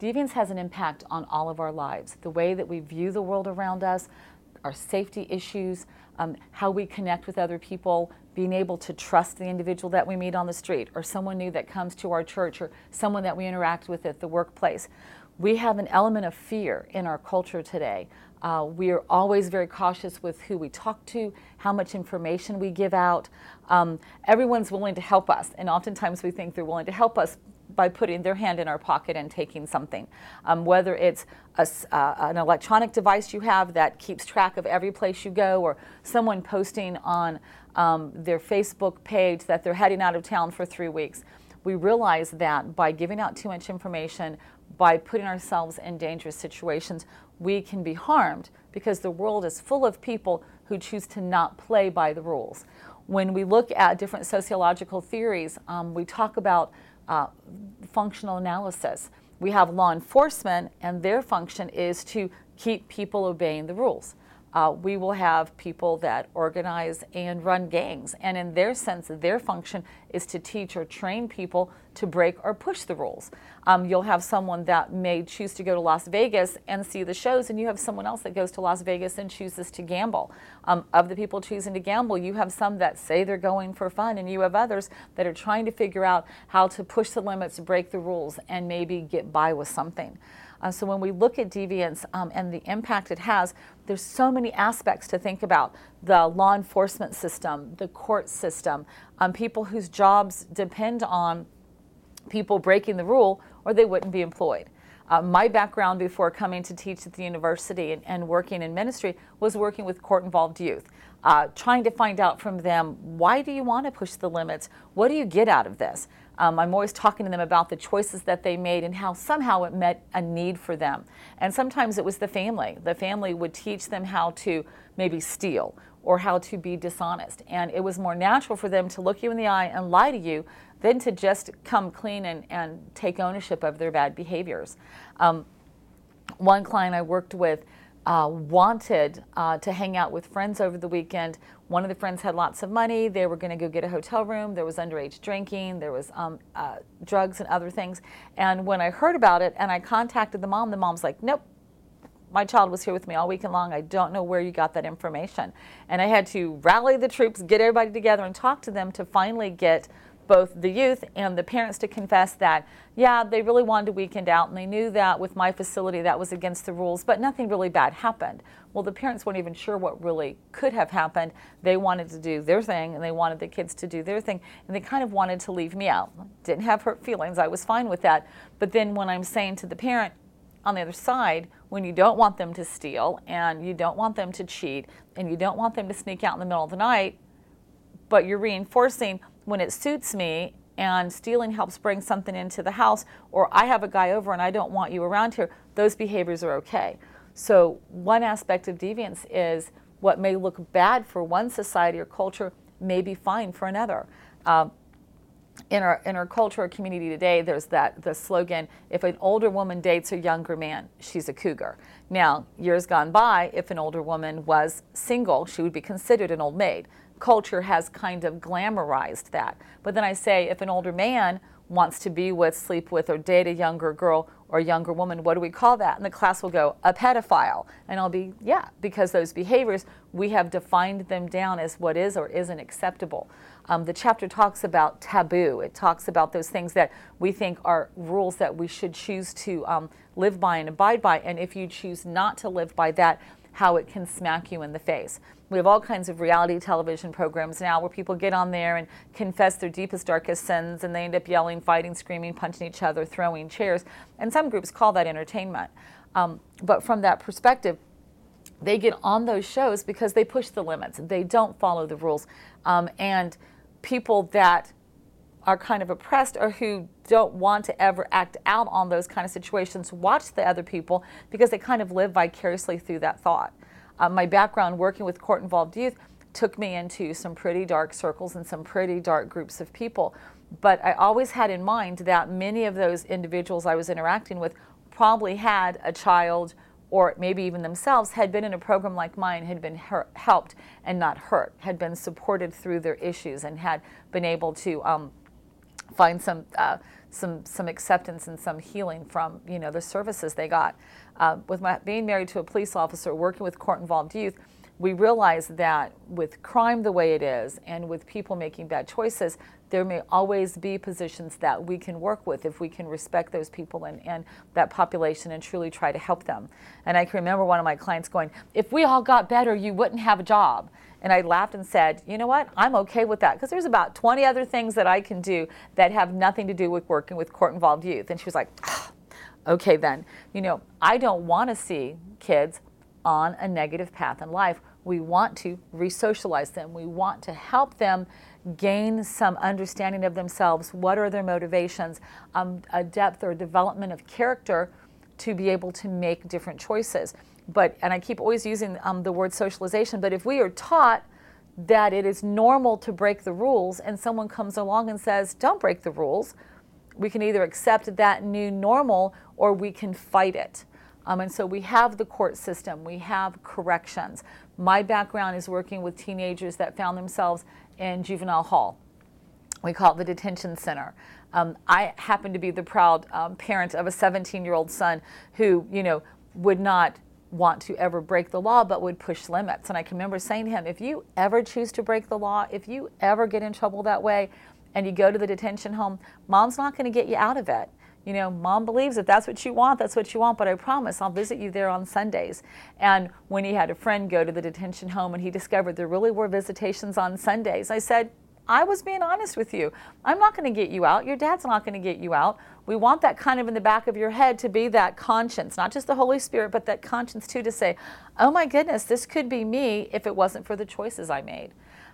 deviance has an impact on all of our lives. The way that we view the world around us, our safety issues, um, how we connect with other people, being able to trust the individual that we meet on the street or someone new that comes to our church or someone that we interact with at the workplace. We have an element of fear in our culture today. Uh, we are always very cautious with who we talk to, how much information we give out. Um, everyone's willing to help us, and oftentimes we think they're willing to help us by putting their hand in our pocket and taking something. Um, whether it's a, uh, an electronic device you have that keeps track of every place you go, or someone posting on um, their Facebook page that they're heading out of town for three weeks. We realize that by giving out too much information, by putting ourselves in dangerous situations, we can be harmed because the world is full of people who choose to not play by the rules. When we look at different sociological theories, um, we talk about uh, functional analysis. We have law enforcement, and their function is to keep people obeying the rules uh, we will have people that organize and run gangs. And in their sense, their function is to teach or train people to break or push the rules. Um, you'll have someone that may choose to go to Las Vegas and see the shows, and you have someone else that goes to Las Vegas and chooses to gamble. Um, of the people choosing to gamble, you have some that say they're going for fun, and you have others that are trying to figure out how to push the limits, break the rules, and maybe get by with something. Uh, so when we look at deviance um, and the impact it has, there's so many aspects to think about. The law enforcement system, the court system, um, people whose jobs depend on people breaking the rule or they wouldn't be employed. Uh, my background before coming to teach at the university and, and working in ministry was working with court involved youth, uh, trying to find out from them why do you want to push the limits? What do you get out of this? Um, I'm always talking to them about the choices that they made and how somehow it met a need for them. And sometimes it was the family. The family would teach them how to maybe steal or how to be dishonest. And it was more natural for them to look you in the eye and lie to you than to just come clean and, and take ownership of their bad behaviors. Um, one client I worked with uh, wanted uh, to hang out with friends over the weekend. One of the friends had lots of money. They were going to go get a hotel room. There was underage drinking. There was um, uh, drugs and other things. And when I heard about it and I contacted the mom, the mom's like, nope, my child was here with me all weekend long. I don't know where you got that information. And I had to rally the troops, get everybody together, and talk to them to finally get both the youth and the parents to confess that, yeah, they really wanted a weekend out and they knew that with my facility that was against the rules, but nothing really bad happened. Well, the parents weren't even sure what really could have happened. They wanted to do their thing and they wanted the kids to do their thing and they kind of wanted to leave me out. Didn't have hurt feelings. I was fine with that. But then when I'm saying to the parent, on the other side, when you don't want them to steal and you don't want them to cheat and you don't want them to sneak out in the middle of the night, but you're reinforcing when it suits me and stealing helps bring something into the house, or I have a guy over and I don't want you around here, those behaviors are okay. So, one aspect of deviance is what may look bad for one society or culture may be fine for another. Um, in our in our culture or community today, there's that the slogan: "If an older woman dates a younger man, she's a cougar." Now, years gone by, if an older woman was single, she would be considered an old maid culture has kind of glamorized that. But then I say, if an older man wants to be with, sleep with, or date a younger girl or younger woman, what do we call that? And the class will go, a pedophile. And I'll be, yeah, because those behaviors, we have defined them down as what is or isn't acceptable. Um, the chapter talks about taboo. It talks about those things that we think are rules that we should choose to um, live by and abide by. And if you choose not to live by that, how it can smack you in the face. We have all kinds of reality television programs now where people get on there and confess their deepest, darkest sins, and they end up yelling, fighting, screaming, punching each other, throwing chairs. And some groups call that entertainment. Um, but from that perspective, they get on those shows because they push the limits. They don't follow the rules. Um, and people that are kind of oppressed or who don't want to ever act out on those kind of situations watch the other people because they kind of live vicariously through that thought. Uh, my background working with court involved youth took me into some pretty dark circles and some pretty dark groups of people. But I always had in mind that many of those individuals I was interacting with probably had a child or maybe even themselves had been in a program like mine, had been hurt, helped and not hurt, had been supported through their issues and had been able to um, find some uh, some some acceptance and some healing from you know the services they got. Uh, with my being married to a police officer, working with court involved youth, we realize that with crime the way it is, and with people making bad choices, there may always be positions that we can work with if we can respect those people and, and that population and truly try to help them. And I can remember one of my clients going, If we all got better, you wouldn't have a job. And I laughed and said, You know what? I'm okay with that because there's about 20 other things that I can do that have nothing to do with working with court involved youth. And she was like, ah, Okay, then. You know, I don't want to see kids on a negative path in life. We want to re socialize them, we want to help them gain some understanding of themselves. What are their motivations? Um, a depth or development of character to be able to make different choices. But, and I keep always using um, the word socialization, but if we are taught that it is normal to break the rules and someone comes along and says, don't break the rules, we can either accept that new normal or we can fight it. Um, and so we have the court system, we have corrections. My background is working with teenagers that found themselves in juvenile hall. We call it the detention center. Um, I happen to be the proud um, parent of a 17 year old son who, you know, would not want to ever break the law but would push limits. And I can remember saying to him, if you ever choose to break the law, if you ever get in trouble that way and you go to the detention home, mom's not going to get you out of it you know, mom believes if that's what you want, that's what you want, but I promise I'll visit you there on Sundays. And when he had a friend go to the detention home and he discovered there really were visitations on Sundays, I said, I was being honest with you. I'm not going to get you out. Your dad's not going to get you out. We want that kind of in the back of your head to be that conscience, not just the Holy Spirit, but that conscience too to say, oh my goodness, this could be me if it wasn't for the choices I made.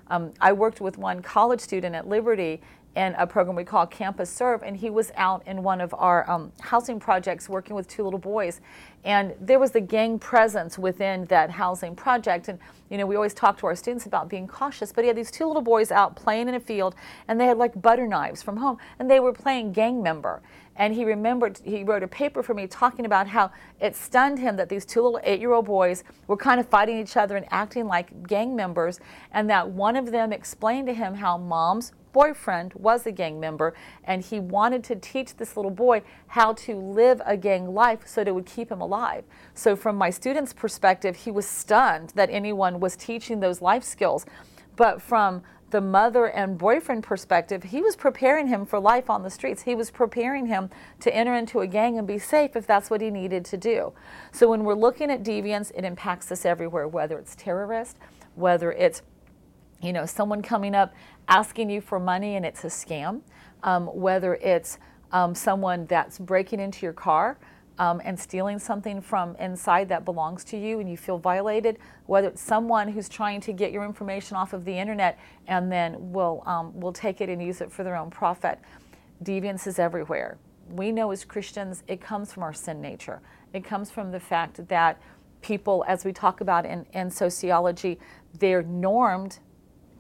Um, I worked with one college student at Liberty, in a program we call Campus Serve, and he was out in one of our um, housing projects working with two little boys. And there was the gang presence within that housing project. And, you know, we always talk to our students about being cautious, but he had these two little boys out playing in a field, and they had like butter knives from home, and they were playing gang member. And he remembered, he wrote a paper for me talking about how it stunned him that these two little eight year old boys were kind of fighting each other and acting like gang members, and that one of them explained to him how moms boyfriend was a gang member, and he wanted to teach this little boy how to live a gang life so that it would keep him alive. So, from my student's perspective, he was stunned that anyone was teaching those life skills. But from the mother and boyfriend perspective, he was preparing him for life on the streets. He was preparing him to enter into a gang and be safe if that's what he needed to do. So when we're looking at deviance, it impacts us everywhere, whether it's terrorist, whether it's you know someone coming up asking you for money and it's a scam, um, whether it's um, someone that's breaking into your car um, and stealing something from inside that belongs to you and you feel violated, whether it's someone who's trying to get your information off of the internet and then will, um, will take it and use it for their own profit. Deviance is everywhere. We know as Christians it comes from our sin nature. It comes from the fact that people, as we talk about in, in sociology, they're normed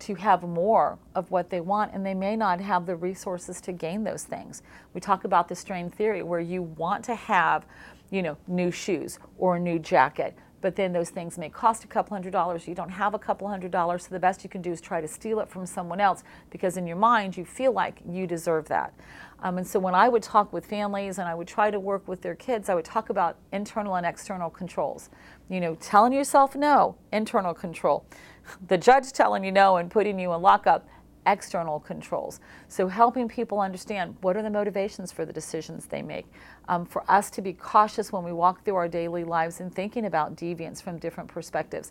to have more of what they want and they may not have the resources to gain those things. We talk about the strain theory where you want to have, you know, new shoes or a new jacket, but then those things may cost a couple hundred dollars. You don't have a couple hundred dollars, so the best you can do is try to steal it from someone else because in your mind you feel like you deserve that. Um, and so when I would talk with families and I would try to work with their kids, I would talk about internal and external controls. You know, telling yourself no, internal control the judge telling you no and putting you in lockup, external controls. So helping people understand what are the motivations for the decisions they make. Um, for us to be cautious when we walk through our daily lives and thinking about deviance from different perspectives.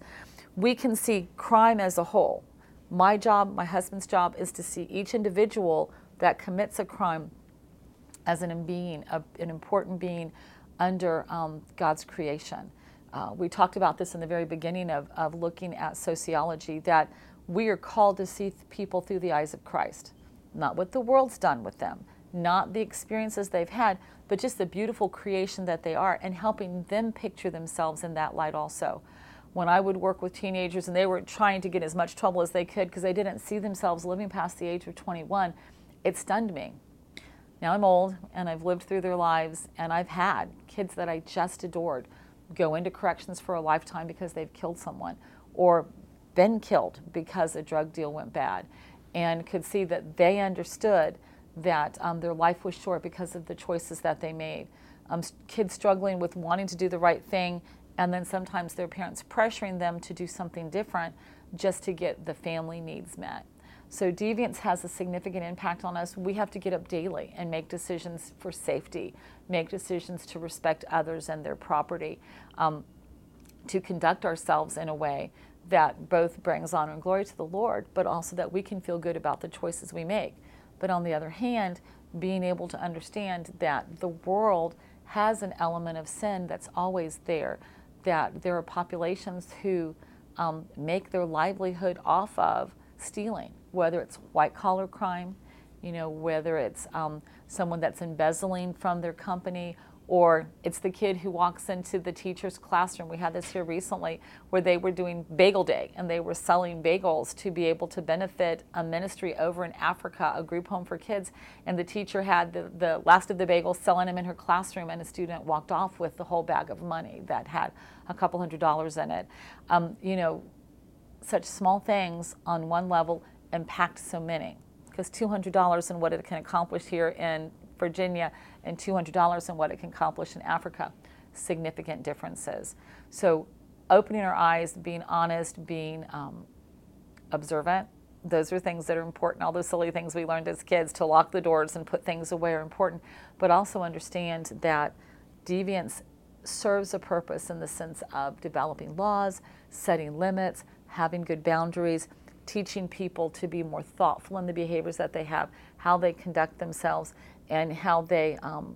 We can see crime as a whole. My job, my husband's job, is to see each individual that commits a crime as an being, a, an important being under um, God's creation. Uh, we talked about this in the very beginning of, of looking at sociology that we are called to see people through the eyes of Christ, not what the world's done with them, not the experiences they've had, but just the beautiful creation that they are and helping them picture themselves in that light also. When I would work with teenagers and they were trying to get as much trouble as they could because they didn't see themselves living past the age of 21, it stunned me. Now I'm old and I've lived through their lives and I've had kids that I just adored go into corrections for a lifetime because they've killed someone or been killed because a drug deal went bad and could see that they understood that um, their life was short because of the choices that they made. Um, kids struggling with wanting to do the right thing, and then sometimes their parents pressuring them to do something different just to get the family needs met. So deviance has a significant impact on us. We have to get up daily and make decisions for safety, make decisions to respect others and their property, um, to conduct ourselves in a way that both brings honor and glory to the Lord, but also that we can feel good about the choices we make. But on the other hand, being able to understand that the world has an element of sin that's always there, that there are populations who um, make their livelihood off of stealing, whether it's white collar crime, you know, whether it's um, someone that's embezzling from their company or it's the kid who walks into the teacher's classroom. We had this here recently where they were doing bagel day and they were selling bagels to be able to benefit a ministry over in Africa, a group home for kids. And the teacher had the, the last of the bagels selling them in her classroom, and a student walked off with the whole bag of money that had a couple hundred dollars in it. Um, you know, such small things on one level impact so many because $200 and what it can accomplish here in Virginia and $200 and what it can accomplish in Africa. Significant differences. So, opening our eyes, being honest, being um, observant, those are things that are important. All those silly things we learned as kids to lock the doors and put things away are important, but also understand that deviance serves a purpose in the sense of developing laws, setting limits, having good boundaries, teaching people to be more thoughtful in the behaviors that they have, how they conduct themselves, and how they um,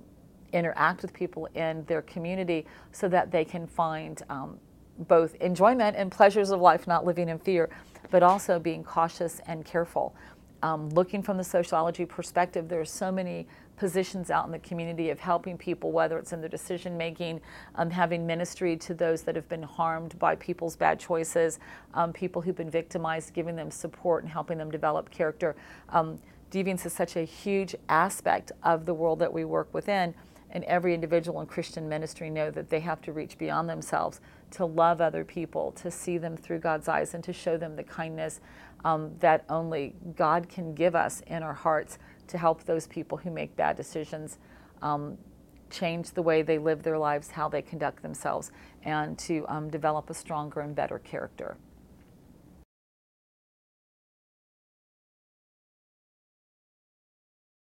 interact with people in their community so that they can find um, both enjoyment and pleasures of life, not living in fear, but also being cautious and careful. Um, looking from the sociology perspective, there are so many positions out in the community of helping people, whether it's in their decision making, um, having ministry to those that have been harmed by people's bad choices, um, people who've been victimized, giving them support and helping them develop character. Deviance is such a huge aspect of the world that we work within. And every individual in Christian ministry know that they have to reach beyond themselves to love other people, to see them through God's eyes, and to show them the kindness um, that only God can give us in our hearts to help those people who make bad decisions um, change the way they live their lives, how they conduct themselves, and to um, develop a stronger and better character.